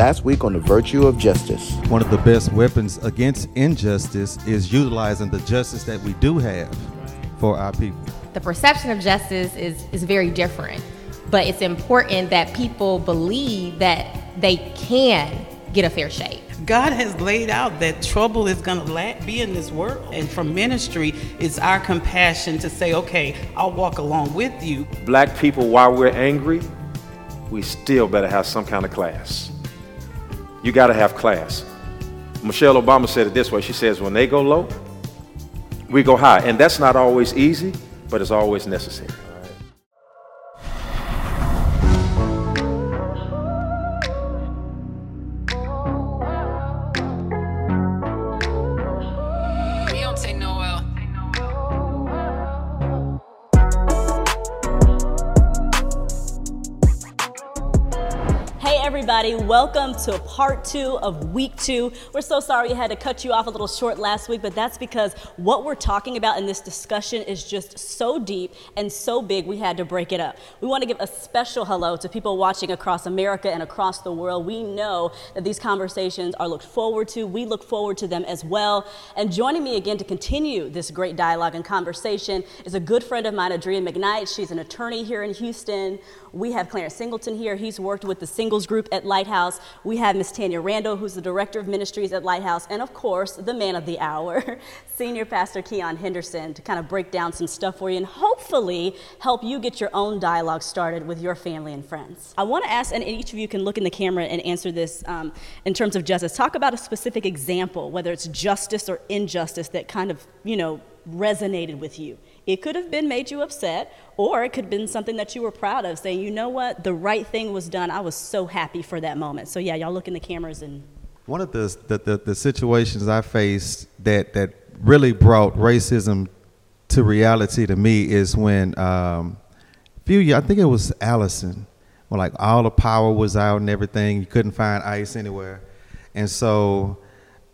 Last week on the virtue of justice. One of the best weapons against injustice is utilizing the justice that we do have for our people. The perception of justice is, is very different, but it's important that people believe that they can get a fair shake. God has laid out that trouble is going to be in this world. And from ministry, it's our compassion to say, okay, I'll walk along with you. Black people, while we're angry, we still better have some kind of class. You got to have class. Michelle Obama said it this way She says, when they go low, we go high. And that's not always easy, but it's always necessary. Everybody. Welcome to part two of week two. We're so sorry we had to cut you off a little short last week, but that's because what we're talking about in this discussion is just so deep and so big, we had to break it up. We want to give a special hello to people watching across America and across the world. We know that these conversations are looked forward to. We look forward to them as well. And joining me again to continue this great dialogue and conversation is a good friend of mine, Adria McKnight. She's an attorney here in Houston. We have Clarence Singleton here. He's worked with the singles group at Lighthouse. We have Miss Tanya Randall, who's the director of ministries at Lighthouse. And of course, the man of the hour, Senior Pastor Keion Henderson, to kind of break down some stuff for you and hopefully help you get your own dialogue started with your family and friends. I want to ask, and each of you can look in the camera and answer this um, in terms of justice. Talk about a specific example, whether it's justice or injustice, that kind of, you know, resonated with you. It could have been made you upset, or it could have been something that you were proud of, saying, you know what, the right thing was done. I was so happy for that moment. So, yeah, y'all look in the cameras and. One of the, the, the, the situations I faced that, that really brought racism to reality to me is when um, a few years, I think it was Allison, when like all the power was out and everything, you couldn't find ice anywhere. And so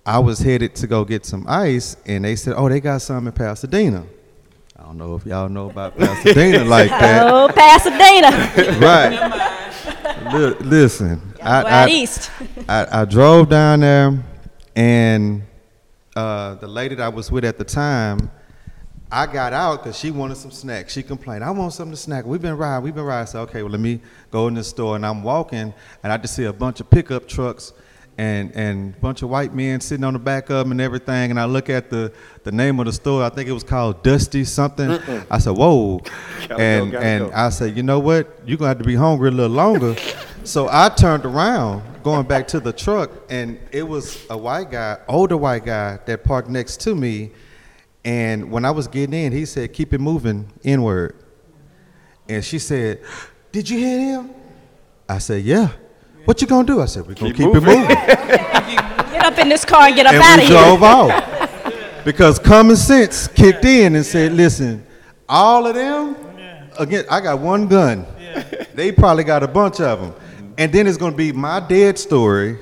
I was headed to go get some ice, and they said, "Oh, they got some in Pasadena." I don't know if y'all know about Pasadena like that. Oh, Pasadena. right. L- listen, I, I, east. I, I, drove down there, and uh, the lady that I was with at the time, I got out because she wanted some snacks. She complained, "I want something to snack." We've been riding, we've been riding. So okay, well let me go in the store, and I'm walking, and I just see a bunch of pickup trucks and and a bunch of white men sitting on the back of them and everything. And I look at the the name of the store. I think it was called Dusty something. Mm-mm. I said, "Whoa!" and go, and go. I said, "You know what? You're gonna have to be hungry a little longer." so I turned around, going back to the truck, and it was a white guy, older white guy, that parked next to me. And when I was getting in, he said, "Keep it moving inward." And she said, "Did you hear him?" I said, "Yeah." What you gonna do? I said, we're gonna keep, keep it moving. get up in this car and get up and out of here. drove off. Because common sense kicked in and said, listen, all of them, again, I got one gun. They probably got a bunch of them. And then it's gonna be my dead story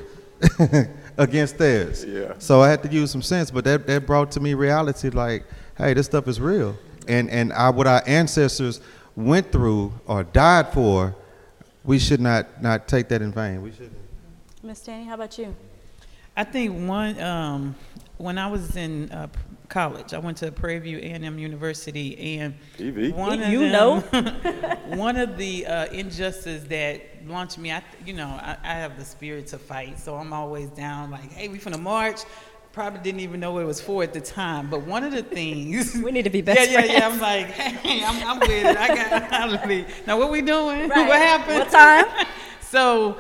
against theirs. Yeah. So I had to use some sense, but that, that brought to me reality like, hey, this stuff is real. And and I, what our ancestors went through or died for we should not not take that in vain. We should. Miss Danny, how about you? I think one um, when I was in uh, college, I went to Prairie View A&M University, and TV. one of you them, know one of the uh, injustices that launched me. I, you know, I, I, have the spirit to fight, so I'm always down. Like, hey, we finna march probably didn't even know what it was for at the time. But one of the things we need to be best yeah, friends. Yeah, yeah, I'm like, hey, I'm, I'm with it. I got holiday. Now what we doing? Right. What happened? What time? so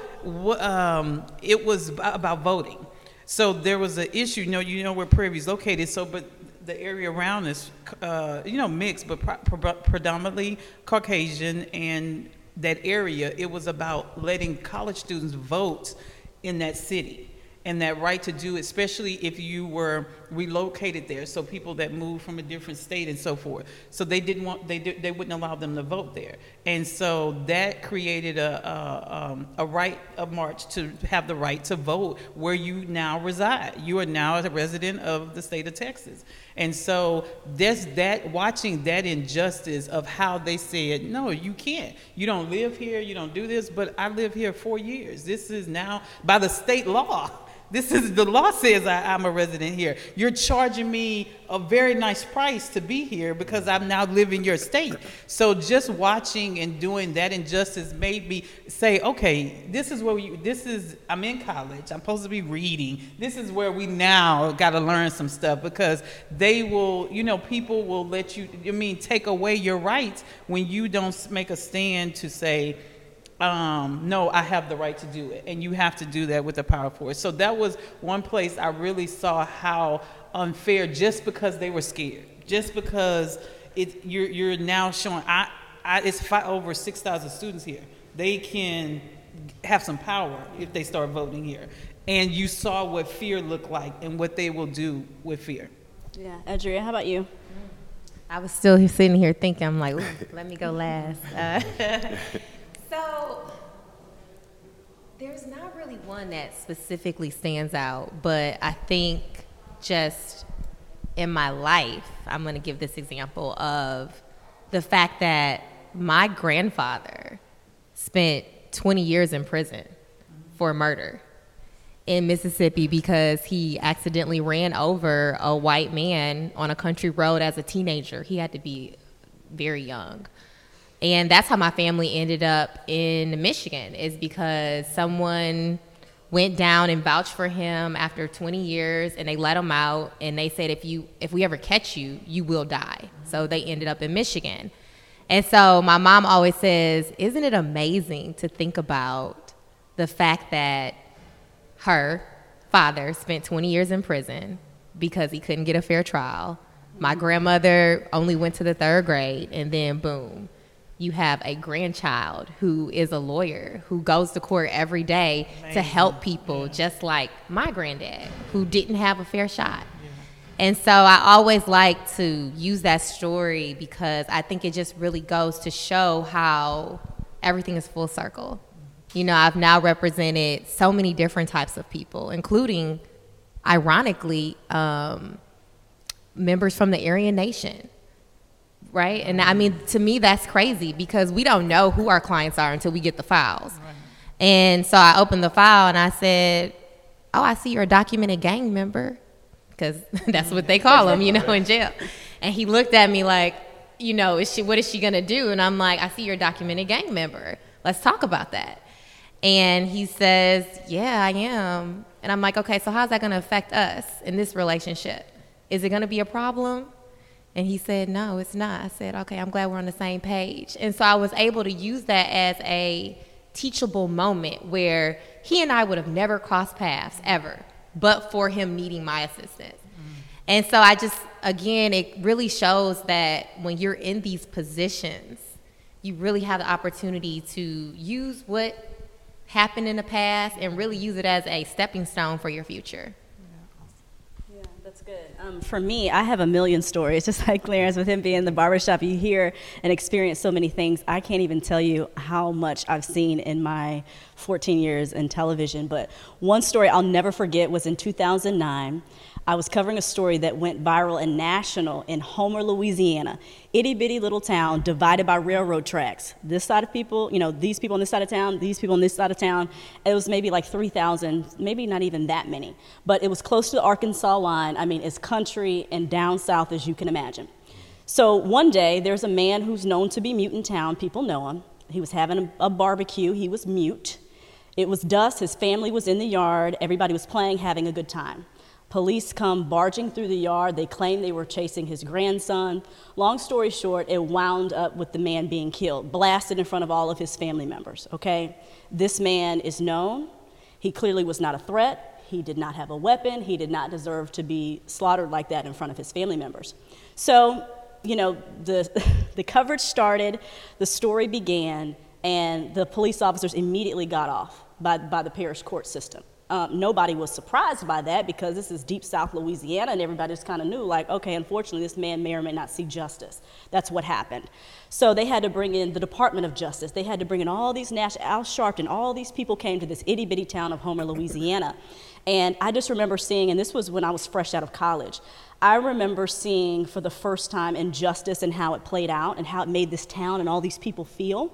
um, it was about voting. So there was an issue. You know, you know where Prairie is located. So, but the area around is, uh, you know, mixed, but pro- predominantly Caucasian. And that area, it was about letting college students vote in that city and that right to do, especially if you were relocated there. So people that moved from a different state and so forth. So they didn't want they they wouldn't allow them to vote there, and so that created a a, um, a right of March to have the right to vote where you now reside. You are now a resident of the state of Texas, and so there's that watching that injustice of how they said no, you can't. You don't live here. You don't do this. But I live here four years. This is now by the state law. This is the law says I, am a resident here. You're charging me a very nice price to be here because I'm now living your state. So just watching and doing that injustice made me say, okay, this is where we, this is, I'm in college. I'm supposed to be reading. This is where we now got to learn some stuff because they will, you know, people will let you, I mean, take away your rights when you don't make a stand to say, um, no, I have the right to do it. And you have to do that with the power force. So that was one place I really saw how unfair just because they were scared, just because it, you're, you're now showing, I, I, it's five, over 6,000 students here. They can have some power if they start voting here. And you saw what fear looked like and what they will do with fear. Yeah, Adria, how about you? I was still sitting here thinking, I'm like, let me go last. Uh, So there's not really one that specifically stands out, but I think just in my life, I'm going to give this example of the fact that my grandfather spent 20 years in prison for murder in Mississippi because he accidentally ran over a white man on a country road as a teenager. He had to be very young. And that's how my family ended up in Michigan, is because someone went down and vouched for him after 20 years and they let him out and they said if you if we ever catch you you will die. So they ended up in michigan. And so my mom always says isn't it amazing to think about the fact that her father spent 20 years in prison because he couldn't get a fair trial? My grandmother only went to the third grade and then boom you have a grandchild who is a lawyer who goes to court every day Amazing. to help people, yeah. just like my granddad who didn't have a fair shot. Yeah. And so I always like to use that story because I think it just really goes to show how everything is full circle. You know, I've now represented so many different types of people, including, ironically, um, members from the Aryan Nation right? And I mean, to me, that's crazy because we don't know who our clients are until we get the files. Right. And so I opened the file and I said, "Oh, I see you're a documented gang member," because that's what they call them, you know, in jail. And he looked at me like, "You know, is she? What is she gonna do?" And I'm like, "I see you're a documented gang member. Let's talk about that." And he says, "Yeah, I am." And I'm like, "Okay, so how's that gonna affect us in this relationship? Is it gonna be a problem?" And he said, No, it's not. I said, Okay, I'm glad we're on the same page. And so I was able to use that as a teachable moment where he and I would have never crossed paths ever, but for him needing my assistance. Mm-hmm. And so I just, again, it really shows that when you're in these positions, you really have the opportunity to use what happened in the past and really use it as a stepping stone for your future. Good. Um, for me, I have a million stories, just like Clarence, with him being in the barbershop. You hear and experience so many things. I can't even tell you how much I've seen in my 14 years in television. But one story I'll never forget was in 2009. I was covering a story that went viral and national in Homer, Louisiana. Itty bitty little town divided by railroad tracks. This side of people, you know, these people on this side of town, these people on this side of town. It was maybe like 3,000, maybe not even that many. But it was close to the Arkansas line. I mean, as country and down south as you can imagine. So one day, there's a man who's known to be mute in town. People know him. He was having a, a barbecue, he was mute. It was dusk, his family was in the yard, everybody was playing, having a good time. Police come barging through the yard. They claim they were chasing his grandson. Long story short, it wound up with the man being killed, blasted in front of all of his family members, okay? This man is known. He clearly was not a threat. He did not have a weapon. He did not deserve to be slaughtered like that in front of his family members. So, you know, the, the coverage started, the story began, and the police officers immediately got off by, by the parish court system. Um, nobody was surprised by that because this is deep South Louisiana and everybody just kind of knew, like, okay, unfortunately, this man may or may not see justice. That's what happened. So they had to bring in the Department of Justice. They had to bring in all these national, Al Sharpton, all these people came to this itty bitty town of Homer, Louisiana. And I just remember seeing, and this was when I was fresh out of college, I remember seeing for the first time injustice and how it played out and how it made this town and all these people feel.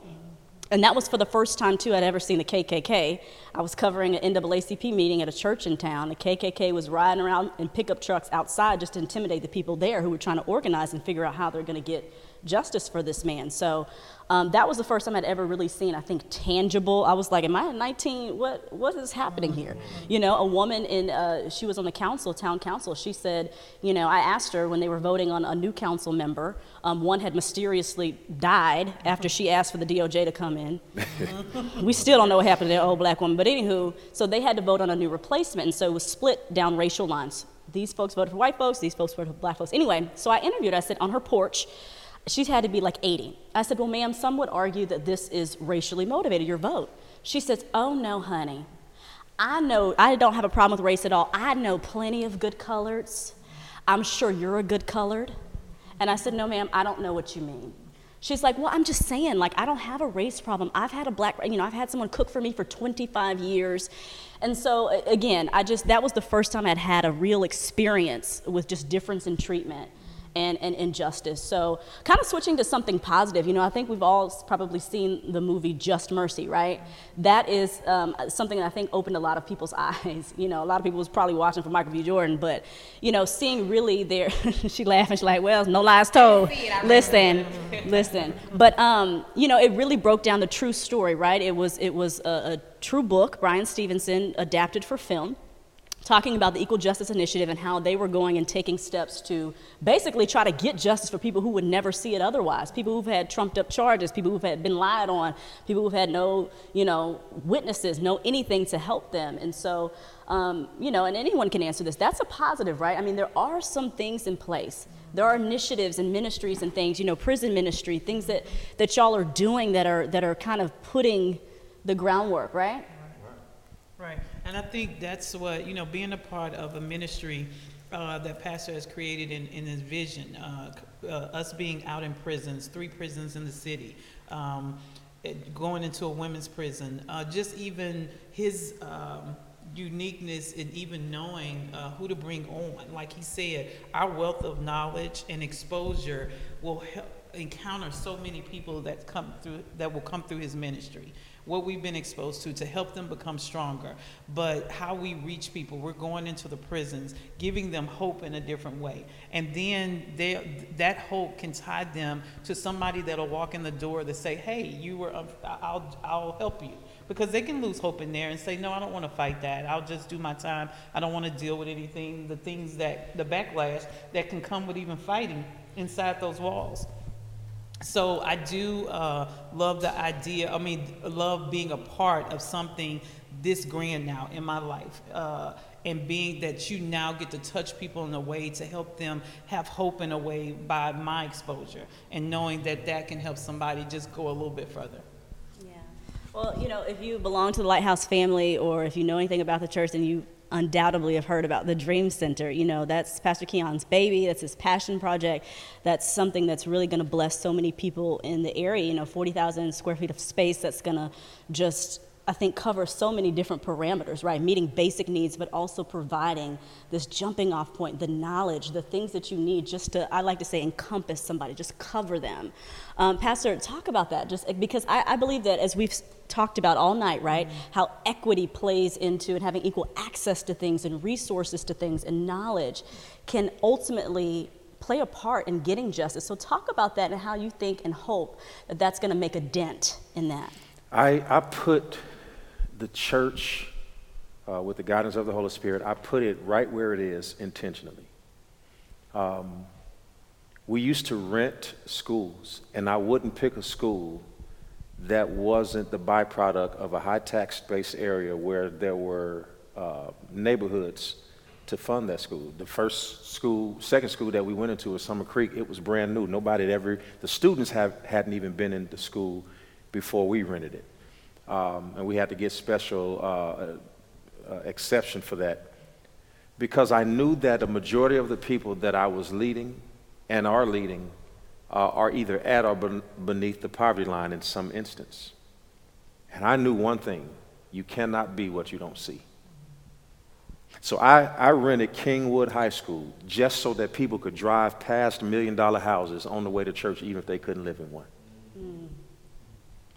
And that was for the first time, too, I'd ever seen the KKK. I was covering an NAACP meeting at a church in town. The KKK was riding around in pickup trucks outside just to intimidate the people there who were trying to organize and figure out how they're going to get justice for this man. So um, that was the first time I'd ever really seen, I think, tangible. I was like, am I 19? What, what is happening here? You know, a woman in, uh, she was on the council, town council. She said, you know, I asked her when they were voting on a new council member, um, one had mysteriously died after she asked for the DOJ to come in. we still don't know what happened to that old black woman, but anywho, so they had to vote on a new replacement, and so it was split down racial lines. These folks voted for white folks, these folks voted for black folks. Anyway, so I interviewed I said, on her porch, she had to be like 80. I said, Well, ma'am, some would argue that this is racially motivated, your vote. She says, Oh, no, honey. I know, I don't have a problem with race at all. I know plenty of good coloreds. I'm sure you're a good colored. And I said, No, ma'am, I don't know what you mean. She's like, Well, I'm just saying, like, I don't have a race problem. I've had a black, you know, I've had someone cook for me for 25 years. And so, again, I just, that was the first time I'd had a real experience with just difference in treatment and, and injustice. So, kind of switching to something positive, you know, I think we've all probably seen the movie Just Mercy, right? That is um, something that I think opened a lot of people's eyes. You know, a lot of people was probably watching for Michael B. Jordan, but, you know, seeing really there, she laughing, she's like, well, no lies told. Listen, listen. But, um, you know, it really broke down the true story, right? It was, it was a, a true book, Bryan Stevenson adapted for film talking about the Equal Justice Initiative and how they were going and taking steps to basically try to get justice for people who would never see it otherwise. People who've had trumped up charges, people who've had been lied on, people who've had no, you know, witnesses, no anything to help them. And so, um, you know, and anyone can answer this. That's a positive, right? I mean, there are some things in place. There are initiatives and ministries and things, you know, prison ministry, things that, that y'all are doing that are, that are kind of putting the groundwork, right? Right. And I think that's what, you know, being a part of a ministry uh, that Pastor has created in, in his vision, uh, uh, us being out in prisons, three prisons in the city, um, going into a women's prison, uh, just even his um, uniqueness in even knowing uh, who to bring on. Like he said, our wealth of knowledge and exposure will help encounter so many people that come through that will come through his ministry what we've been exposed to to help them become stronger. But how we reach people, we're going into the prisons, giving them hope in a different way. And then they, that hope can tie them to somebody that'll walk in the door that say, hey, you were, um, I'll, I'll help you. Because they can lose hope in there and say, no, I don't want to fight that. I'll just do my time. I don't want to deal with anything, the things that, the backlash that can come with even fighting inside those walls. So I do uh, love the idea, I mean, love being a part of something this grand now in my life. Uh, and being that you now get to touch people in a way to help them have hope in a way by my exposure and knowing that that can help somebody just go a little bit further. Yeah. Well, you know, if you belong to the Lighthouse family or if you know anything about the church and you undoubtedly have heard about the Dream Center. You know, that's Pastor Keion's baby, that's his passion project. That's something that's really going to bless so many people in the area. You know, 40,000 square feet of space that's going to just I think covers so many different parameters, right? Meeting basic needs, but also providing this jumping off point, the knowledge, the things that you need just to, I like to say, encompass somebody, just cover them. Um, Pastor, talk about that, just because I, I, believe that as we've talked about all night, right, mm-hmm. how equity plays into and having equal access to things and resources to things and knowledge can ultimately play a part in getting justice. So talk about that and how you think and hope that that's going to make a dent in that. I, I put the church, uh, with the guidance of the Holy Spirit, I put it right where it is intentionally. Um, we used to rent schools, and I wouldn't pick a school that wasn't the byproduct of a high tax based area where there were uh, neighborhoods to fund that school. The first school, second school that we went into was Summer Creek. It was brand new. Nobody had ever, the students have, hadn't even been in the school before we rented it um, and we had to get special uh, uh, exception for that because I knew that a majority of the people that I was leading and are leading uh, are either at or ben- beneath the poverty line in some instance. And I knew one thing you cannot be what you don't see. So I, I rented Kingwood High School just so that people could drive past million dollar houses on the way to church, even if they couldn't live in one.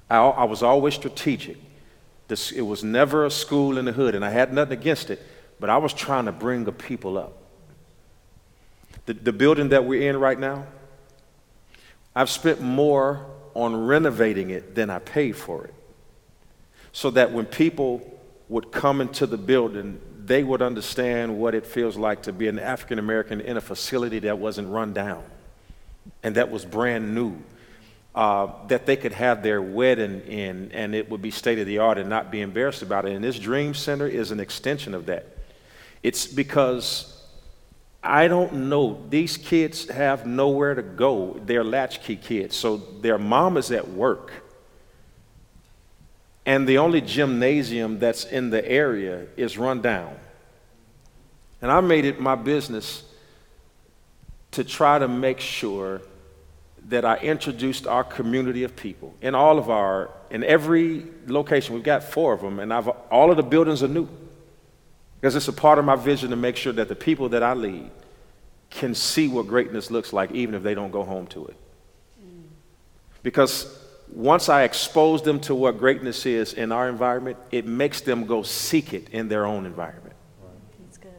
I, I was always strategic. This, it was never a school in the hood, and I had nothing against it, but I was trying to bring the people up. The, the building that we're in right now, I've spent more on renovating it than I paid for it. So that when people would come into the building, they would understand what it feels like to be an African American in a facility that wasn't run down and that was brand new. Uh, that they could have their wedding in and it would be state of the art and not be embarrassed about it. And this Dream Center is an extension of that. It's because I don't know, these kids have nowhere to go. They're latchkey kids, so their mom is at work. And the only gymnasium that's in the area is run down. And I made it my business to try to make sure that I introduced our community of people in all of our, in every location. We've got four of them, and I've, all of the buildings are new. Because it's a part of my vision to make sure that the people that I lead can see what greatness looks like, even if they don't go home to it. Because once I expose them to what greatness is in our environment, it makes them go seek it in their own environment. That's good.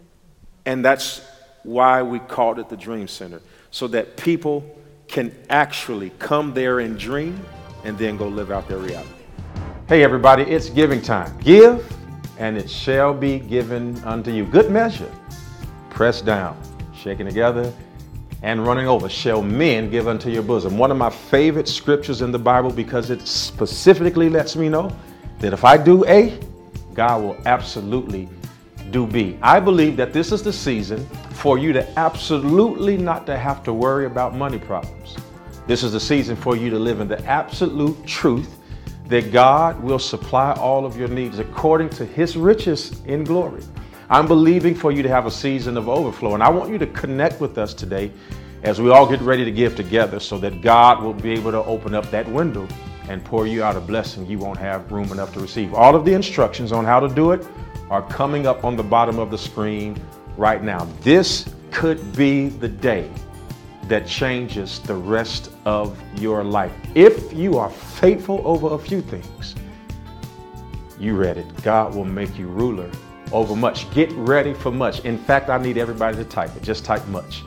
And that's why we called it the Dream Center, so that people can actually come there and dream and then go live out their reality. Hey, everybody, it's giving time. Give, and it shall be given unto you. Good measure, pressed down, shaken together, and running over shall men give unto your bosom. One of my favorite scriptures in the Bible because it specifically lets me know that if I do A, God will absolutely do B. I believe that this is the season for you to absolutely not to have to worry about money problems. This is the season for you to live in the absolute truth that God will supply all of your needs according to his riches in glory. I'm believing for you to have a season of overflow, and I want you to connect with us today as we all get ready to give together so that God will be able to open up that window and pour you out a blessing you won't have room enough to receive. All of the instructions on how to do it are coming up on the bottom of the screen right now. This could be the day that changes the rest of your life. If you are faithful over a few things, you read it. God will make you ruler over much. Get ready for much. In fact, I need everybody to type it. Just type much.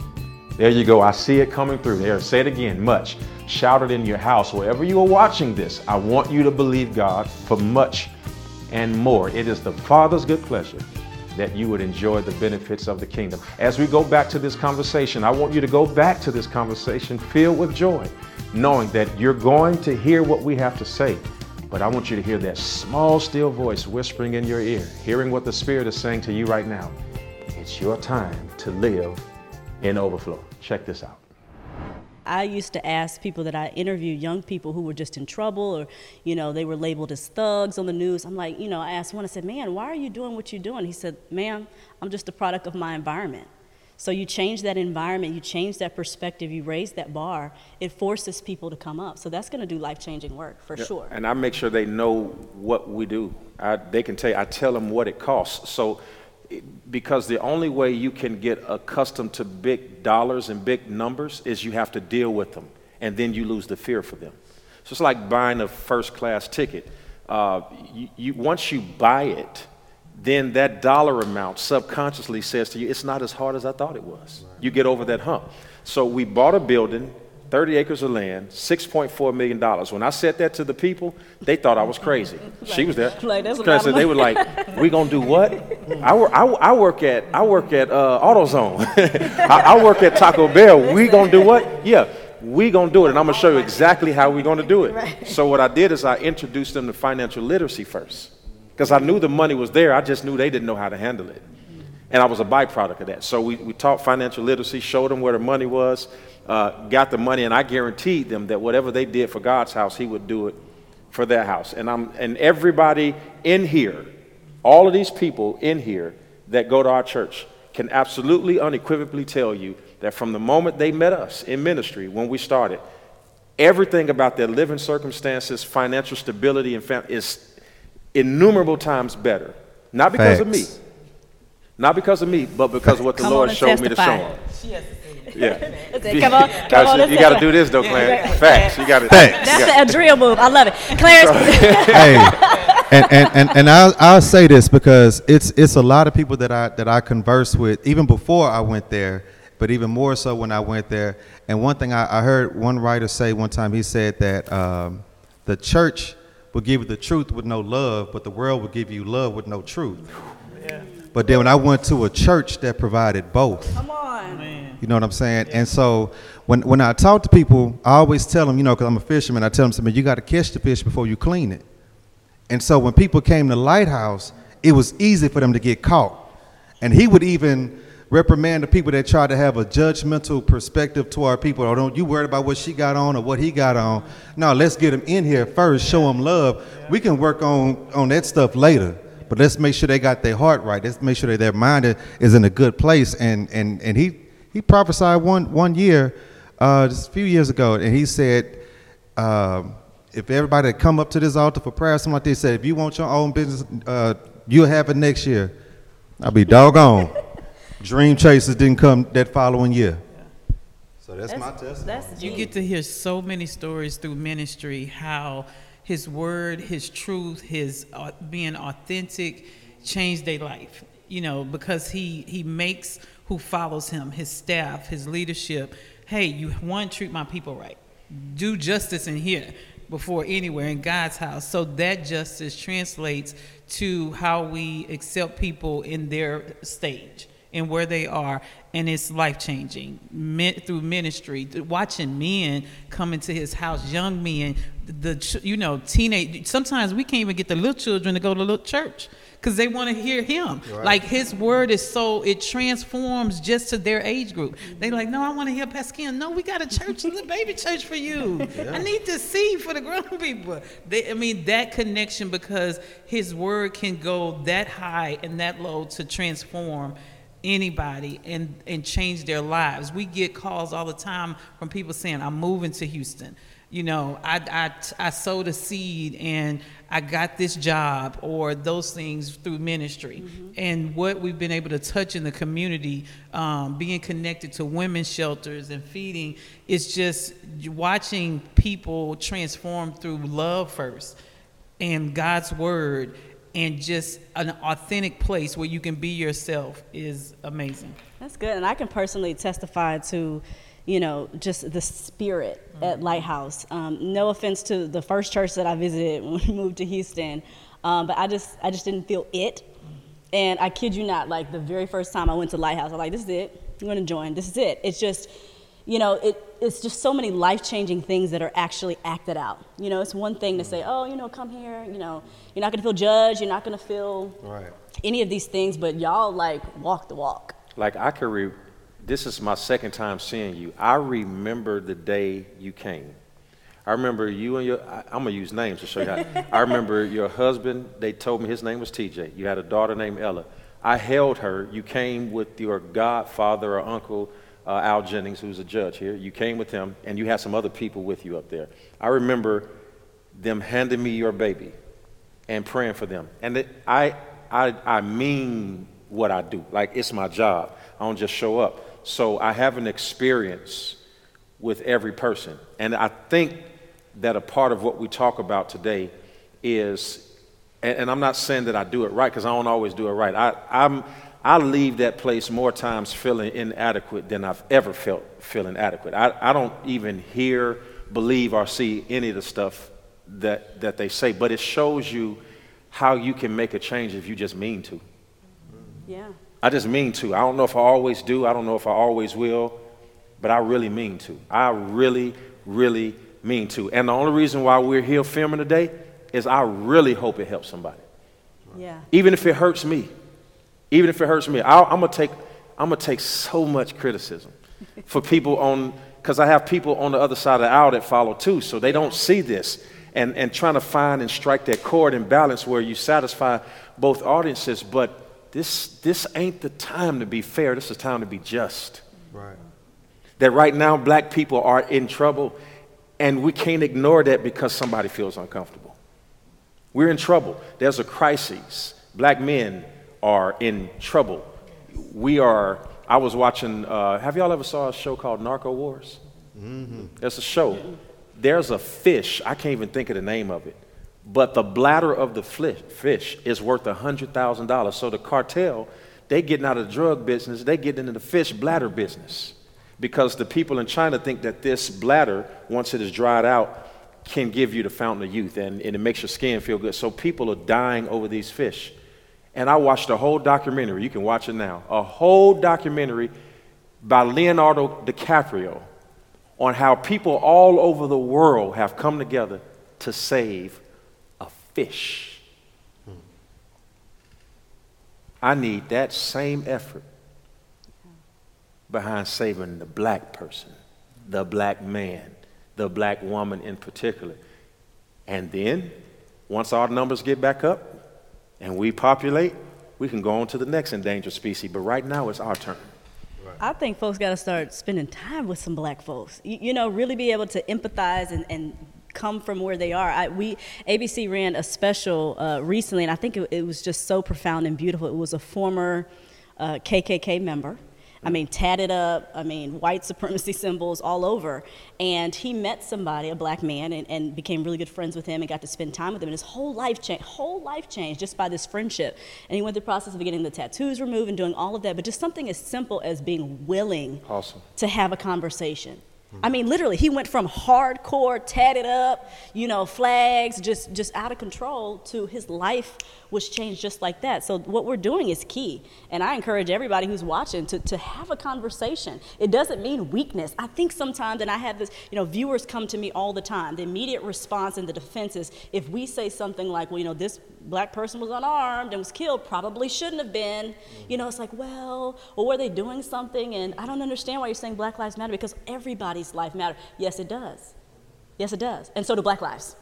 There you go. I see it coming through. There, say it again. Much. Shout it in your house. Wherever you are watching this, I want you to believe God for much and more. It is the Father's good pleasure that you would enjoy the benefits of the kingdom. As we go back to this conversation, I want you to go back to this conversation filled with joy, knowing that you're going to hear what we have to say. But I want you to hear that small, still voice whispering in your ear, hearing what the Spirit is saying to you right now. It's your time to live in overflow. Check this out. I used to ask people that I interview, young people who were just in trouble or, you know, they were labeled as thugs on the news. I'm like, you know, I asked one, I said, man, why are you doing what you're doing? He said, ma'am, I'm just a product of my environment. So you change that environment, you change that perspective, you raise that bar, it forces people to come up. So that's going to do life changing work for sure. And I make sure they know what we do. I, they can tell you, I tell them what it costs. So, because the only way you can get accustomed to big dollars and big numbers is you have to deal with them, and then you lose the fear for them. So it's like buying a first class ticket. Uh, you, you, once you buy it, then that dollar amount subconsciously says to you, it's not as hard as I thought it was. You get over that hump. So we bought a building, 30 acres of land, $6.4 million. When I said that to the people, they thought I was crazy. she was there. Like, that's a Because lot of they were like, we gonna do what? I, wor- I, I work at, I work at uh, AutoZone. I, I work at Taco Bell. We gonna do what? Yeah, we gonna do it. And I'm gonna show you exactly how we gonna do it. So what I did is I introduced them to financial literacy first. Because I knew the money was there, I just knew they didn't know how to handle it. And I was a byproduct of that. So we, we taught financial literacy, showed them where the money was, uh, got the money, and I guaranteed them that whatever they did for God's house, He would do it for their house. And, I'm, and everybody in here, All of these people in here that go to our church can absolutely unequivocally tell you that from the moment they met us in ministry when we started, everything about their living circumstances, financial stability, and fam- is innumerable times better. Not because of me, not because of me, but because of what the Come Lord on and showed me to show testify. them. She has to say it. Yeah. Okay, come on, come on and you got to do this though, Clarence. Facts. You got to. Facts. That's the Adria move. I love it. Clarence, hey, and, and, and, and I'll, I'll say this because it's it's a lot of people that I that I converse with even before I went there, but even more so when I went there. And one thing I, I heard one writer say one time, he said that um, the church will give you the truth with no love, but the world will give you love with no truth. Yeah. But then when I went to a church that provided both, come on. You know what I'm saying? And so when, when I talk to people, I always tell them, you know, because I'm a fisherman, I tell them, something, you got to catch the fish before you clean it. And so when people came to Lighthouse, it was easy for them to get caught. And he would even reprimand the people that tried to have a judgmental perspective toward people. Oh, don't you worry about what she got on or what he got on. No, let's get them in here first, show them love. We can work on, on that stuff later. But let's make sure they got their heart right. Let's make sure that their mind is in a good place. And, and, and he, he prophesied one, one year, uh, just a few years ago, and he said, um, if everybody had come up to this altar for prayer, something like this, said, if you want your own business, uh, you'll have it next year. I'll be doggone. Dream Chasers didn't come that following year. So that's, my testimony. That's You get to hear so many stories through ministry how his word, his truth, his uh, being authentic changed their life. You know, because he he makes who follows him, his staff, his leadership. Hey, you one treat my people right. Do justice in here before anywhere in God's house. So that justice translates to how we accept people in their stage and where they are, and it's life changing through ministry. Watching men come into his house, young men, the you know teenage. Sometimes we can't even get the little children to go to little church because they want to hear him. Like his word is so it transforms just to their age group. They like, no, I want to hear Pascal. No, we got a church, a little baby church for you. I need to see for the grown people. They, I mean that connection because his word can go that high and that low to transform anybody and and change their lives. We get calls all the time from people saying, "I'm moving to Houston." You know, I, I, I sowed a seed and I got this job or those things through ministry. And what we've been able to touch in the community, um, being connected to women's shelters and feeding, is just watching people transform through love first and God's word and just an authentic place where you can be yourself is amazing. That's good. And I can personally testify to, you know, just the spirit at Lighthouse. Um, no offense to the first church that I visited when we moved to Houston, um, but I just, I just didn't feel it. And I kid you not, like the very first time I went to Lighthouse, I'm like, this is it. I'm going to join. This is it. It's just, you know, it, it's just so many life changing things that are actually acted out. You know, it's one thing to say, oh, you know, come here. You know, you're not going to feel judged. You're not going to feel Right. any of these things, but y'all like walk the walk. Like I could re- this is my second time seeing you. I remember the day you came. I remember you and your I, I'm gonna use names to show you how. I remember your husband, they told me his name was TJ. You had a daughter named Ella. I held her. You came with your godfather or uncle, uh, Al Jennings, who's a judge here. You came with him, and you had some other people with you up there. I remember them handing me your baby and praying for them. And it, I, I, I mean what I do. Like it's my job. I don't just show up. So I have an experience with every person. And I think that a part of what we talk about today is, and, and I'm not saying that I do it right because I don't always do it right. I, I'm, I leave that place more times feeling inadequate than I've ever felt feeling adequate. I, I don't even hear, believe, or see any of the stuff that, that they say, but it shows you how you can make a change if you just mean to. Yeah. I just mean to. I don't know if I always do. I don't know if I always will, but I really mean to. I really, really mean to. And the only reason why we're here filming today is I really hope it helps somebody. Yeah. Even if it hurts me. Even if it hurts me. I, I'm gonna take. I'm gonna take so much criticism for people on because I have people on the other side of the aisle that follow too, so they don't see this. and, and trying to find and strike that chord and balance where you satisfy both audiences. But this, this ain't the time to be fair, this is the time to be just. Right. That right now, black people are in trouble, and we can't ignore that because somebody feels uncomfortable. We're in trouble. There's a crisis. Black men are in trouble. We are, I was watching, uh, have y'all ever saw a show called Narco Wars? Mm-hmm. It's a show. There's a fish, I can't even think of the name of it, but the bladder of the fish is worth $100,000. So the cartel, they getting out of the drug business, they getting into the fish bladder business because the people in China think that this bladder, once it is dried out, can give you the fountain of youth and, and it makes your skin feel good. So people are dying over these fish. And I watched a whole documentary, you can watch it now, a whole documentary by Leonardo DiCaprio on how people all over the world have come together to save fish. I need that same effort behind saving the black person, the black man, the black woman in particular. And then, once our numbers get back up and we populate, we can go on to the next endangered species. But right now, it's our turn. I think folks got to start spending time with some black folks. You, you know, really be able to empathize and, and come from where they are. I, we ABC ran a special uh, recently, and I think it, it, was just so profound and beautiful. It was a former uh, KKK member I mean, tatted up, I mean, white supremacy symbols all over. And he met somebody, a black man, and, and became really good friends with him and got to spend time with him. And his whole life changed, whole life changed just by this friendship. And he went through the process of getting the tattoos removed and doing all of that. But just something as simple as being willing awesome. to have a conversation. I mean, literally, he went from hardcore, tatted up, you know, flags, just just out of control, to his life was changed just like that. So what we're doing is key, and I encourage everybody who's watching to to have a conversation. It doesn't mean weakness. I think sometimes, and I have this, you know, viewers come to me all the time. The immediate response and the defense is if we say something like, well, you know, this black person was unarmed and was killed, probably shouldn't have been. You know, it's like, well, well, were they doing something? And I don't understand why you're saying Black Lives Matter because everybody's life matters. Yes, it does. Yes, it does. And so do Black lives.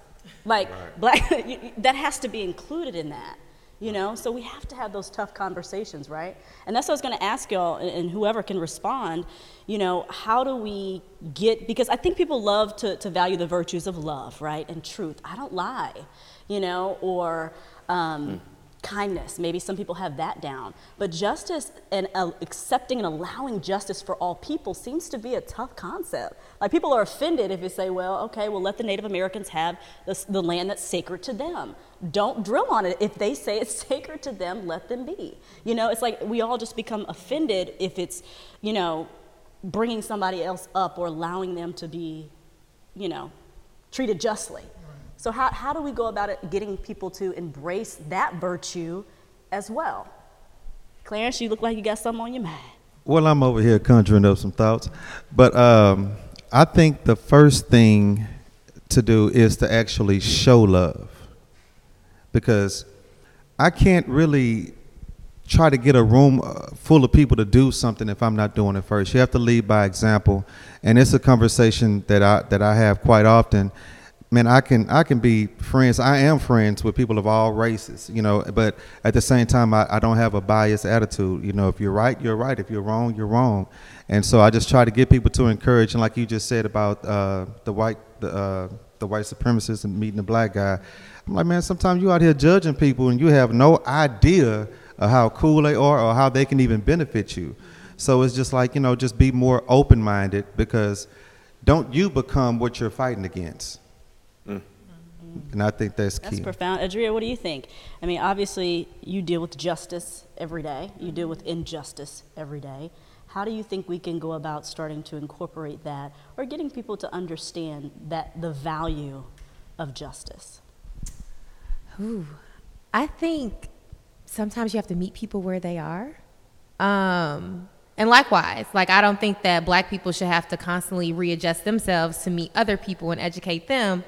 Like, right. black, that has to be included in that. You know, so we have to have those tough conversations, right? And that's what I was going to ask y'all, and whoever can respond. You know, how do we get? Because I think people love to, to value the virtues of love, right, and truth. I don't lie, you know, or um, mm. Kindness, maybe some people have that down. But justice and uh, accepting and allowing justice for all people seems to be a tough concept. Like people are offended if you say, well, okay, well, let the Native Americans have the, the land that's sacred to them. Don't drill on it. If they say it's sacred to them, let them be. You know, it's like we all just become offended if it's, you know, bringing somebody else up or allowing them to be, you know, treated justly. So, how, how do we go about it getting people to embrace that virtue as well? Clarence, you look like you got something on your mind. Well, I'm over here conjuring up some thoughts. But um, I think the first thing to do is to actually show love. Because I can't really try to get a room uh, full of people to do something if I'm not doing it first. You have to lead by example. And it's a conversation that I, that I have quite often man, I can I can be friends. I am friends with people of all races, you know. But at the same time, I, I don't have a biased attitude. You know, if you're right, you're right. If you're wrong, you're wrong. And so I just try to get people to encourage. And like you just said about uh, the white the uh, the white supremacists and meeting the black guy, I'm like, man, sometimes you out here judging people and you have no idea of how cool they are or how they can even benefit you. So it's just like you know, just be more open minded because don't you become what you're fighting against. And I think that's key. That's profound. Adria, what do you think? I mean, obviously, you deal with justice every day, you deal with injustice every day. How do you think we can go about starting to incorporate that or getting people to understand that the value of justice? Ooh, I think sometimes you have to meet people where they are. Um, and likewise, like I don't think that black people should have to constantly readjust themselves to meet other people and educate them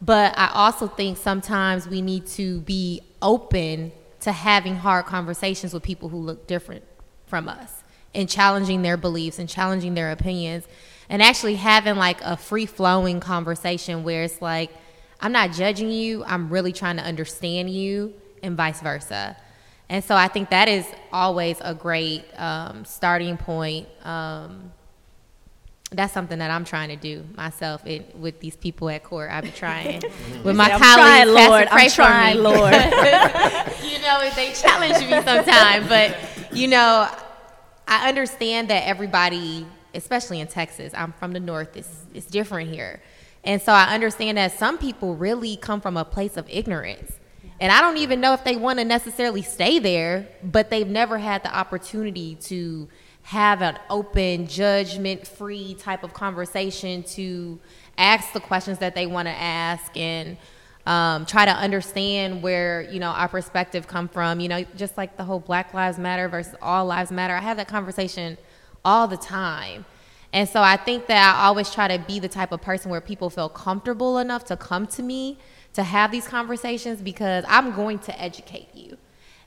but I also think sometimes we need to be open to having hard conversations with people who look different from us and challenging their beliefs and challenging their opinions and actually having like a free flowing conversation where it's like, I'm not judging you. I'm really trying to understand you, and vice versa. And so I think that is always a great um, starting point. Um, that's something that I'm trying to do myself it, with these people at court. I've been trying with my I'm colleagues. trying, Lord. I'm trying, me. Lord. you know, they challenge me sometimes, but you know, I understand that everybody, especially in Texas, I'm from the north. It's it's different here, and so I understand that some people really come from a place of ignorance. And I don't even know if they want to necessarily stay there, but they've never had the opportunity to have an open, judgment free type of conversation to ask the questions that they want to ask and um, try to understand where you know our perspective come from. You know, just like the whole Black Lives Matter versus All Lives Matter. I have that conversation all the time, and so I think that I always try to be the type of person where people feel comfortable enough to come to me to have these conversations because I'm going to educate you.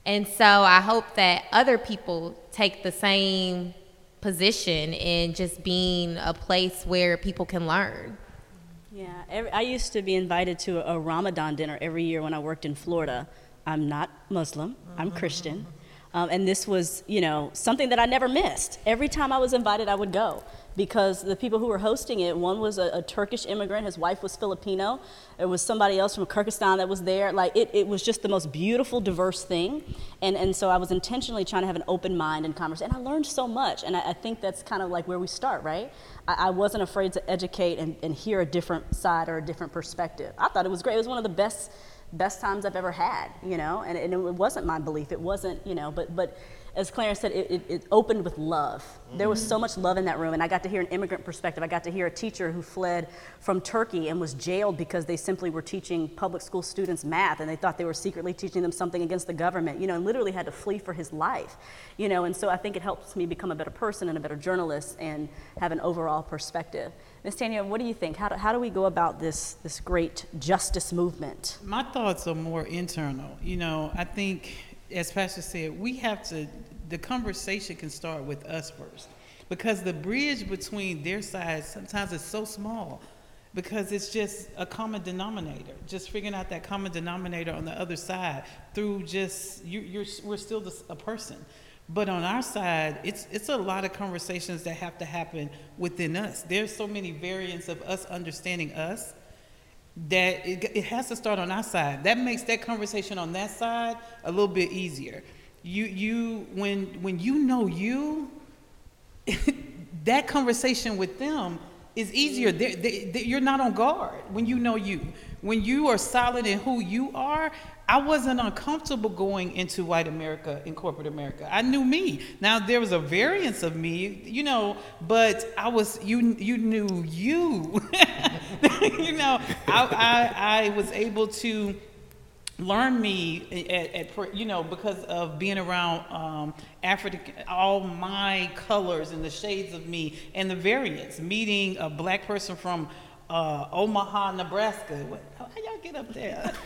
And so I hope that other people take the same position in just being a place where people can learn. Yeah, every, I used to be invited to a, Ramadan dinner every year when I worked in Florida. I'm not Muslim, I'm mm-hmm. Christian. Um, and this was, you know, something that I never missed. Every time I was invited, I would go because the people who were hosting it, one was a, a Turkish immigrant, his wife was Filipino. There was somebody else from Kyrgyzstan that was there. Like, it, it was just the most beautiful, diverse thing. And, and so I was intentionally trying to have an open mind and conversation. And I learned so much. And I, I think that's kind of like where we start, right? I, I wasn't afraid to educate and, and hear a different side or a different perspective. I thought it was great. It was one of the best best times I've ever had, you know, and, and, it wasn't my belief. It wasn't, you know, but, but as Clarence said, it, it, it opened with love. Mm-hmm. There was so much love in that room, and I got to hear an immigrant perspective. I got to hear a teacher who fled from Turkey and was jailed because they simply were teaching public school students math, and they thought they were secretly teaching them something against the government, you know, and literally had to flee for his life, you know, and so I think it helps me become a better person and a better journalist and have an overall perspective. Ms. Tanya, what do you think? How do, how do we go about this, this great justice movement? My thoughts are more internal. You know, I think, as Pastor said, we have to, the conversation can start with us first. Because the bridge between their sides sometimes is so small because it's just a common denominator. Just figuring out that common denominator on the other side through just, you, you're, we're still a person. But on our side, it's, it's a lot of conversations that have to happen within us. There's so many variants of us understanding us that it, it has to start on our side. That makes that conversation on that side a little bit easier. You, you, when, when you know you, that conversation with them is easier. They're, they, they, you're not on guard when you know you. When you are solid in who you are, I wasn't uncomfortable going into white America in corporate America. I knew me. Now there was a variance of me, you know, but I was you. You knew you. you know, I, I I was able to learn me at, at, you know because of being around um, African all my colors and the shades of me and the variants meeting a black person from uh, Omaha Nebraska. What, how y'all get up there?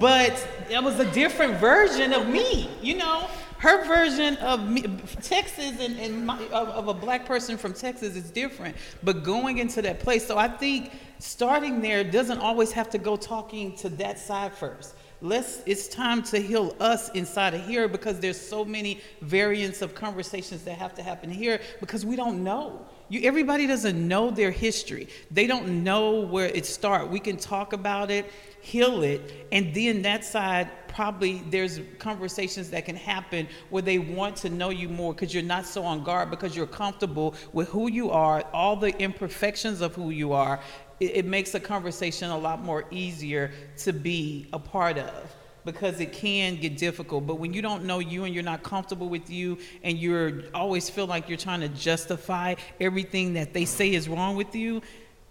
But it was a different version of me you know? Her version of me, Texas and, and my, of, of a black person from Texas is different. But going into that place so I think starting there doesn't always have to go talking to that side first. Let's it's time to heal us inside of here because there's so many variants of conversations that have to happen here because we don't know you, everybody doesn't know their history. They don't know where it started we can talk about it heal it and then that side probably there's conversations that can happen where they want to know you more because you're not so on guard because you're comfortable with who you are all the imperfections of who you are. It, it makes a conversation a lot more easier to be a part of because it can get difficult. But when you don't know you and you're not comfortable with you and you're always feel like you're trying to justify everything that they say is wrong with you,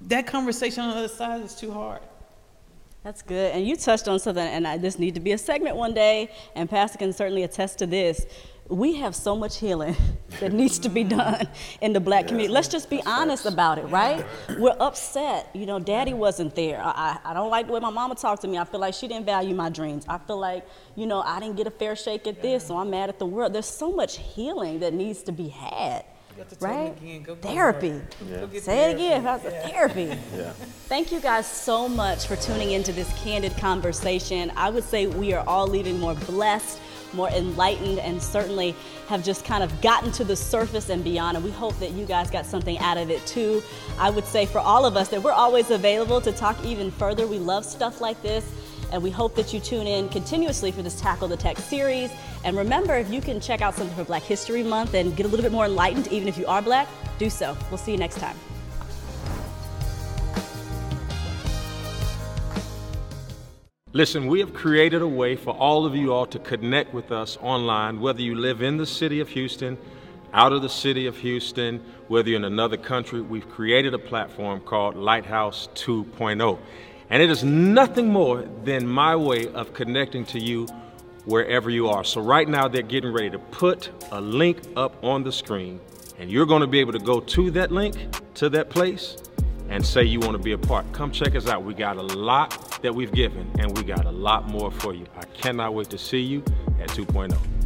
that conversation on the other side is too hard. That's good. And you touched on something, and I, just need to be a segment one day, and Pastor can certainly attest to this. We have so much healing that needs to be done in the black community. Let's just be honest about it, right? We're upset. You know, daddy wasn't there. I, I, I don't like the way my mama talked to me. I feel like she didn't value my dreams. I feel like, you know, I didn't get a fair shake at this, so I'm mad at the world. There's so much healing that needs to be had. have to right? again. Go get Therapy. Go get Say it therapy. again. How's the therapy? Yeah. Thank you guys so much for tuning into this candid conversation. I would say we are all leaving more blessed, more enlightened, and certainly have just kind of gotten to the surface and beyond. And we hope that you guys got something out of it too. I would say for all of us that we're always available to talk even further. We love stuff like this. And we hope that you tune in continuously for this Tackle the Tech series. And remember, if you can check out something for Black History Month and get a little bit more enlightened, even if you are black, do so. We'll see you next time. Listen, we have created a way for all of you all to connect with us online, whether you live in the city of Houston, out of the city of Houston, whether you're in another country. We've created a platform called Lighthouse 2.0. And it is nothing more than my way of connecting to you wherever you are. So, right now, they're getting ready to put a link up on the screen, and you're going to be able to go to that link, to that place, and say you want to be a part. Come check us out. We got a lot that we've given, and we got a lot more for you. I cannot wait to see you at oh. 2.0.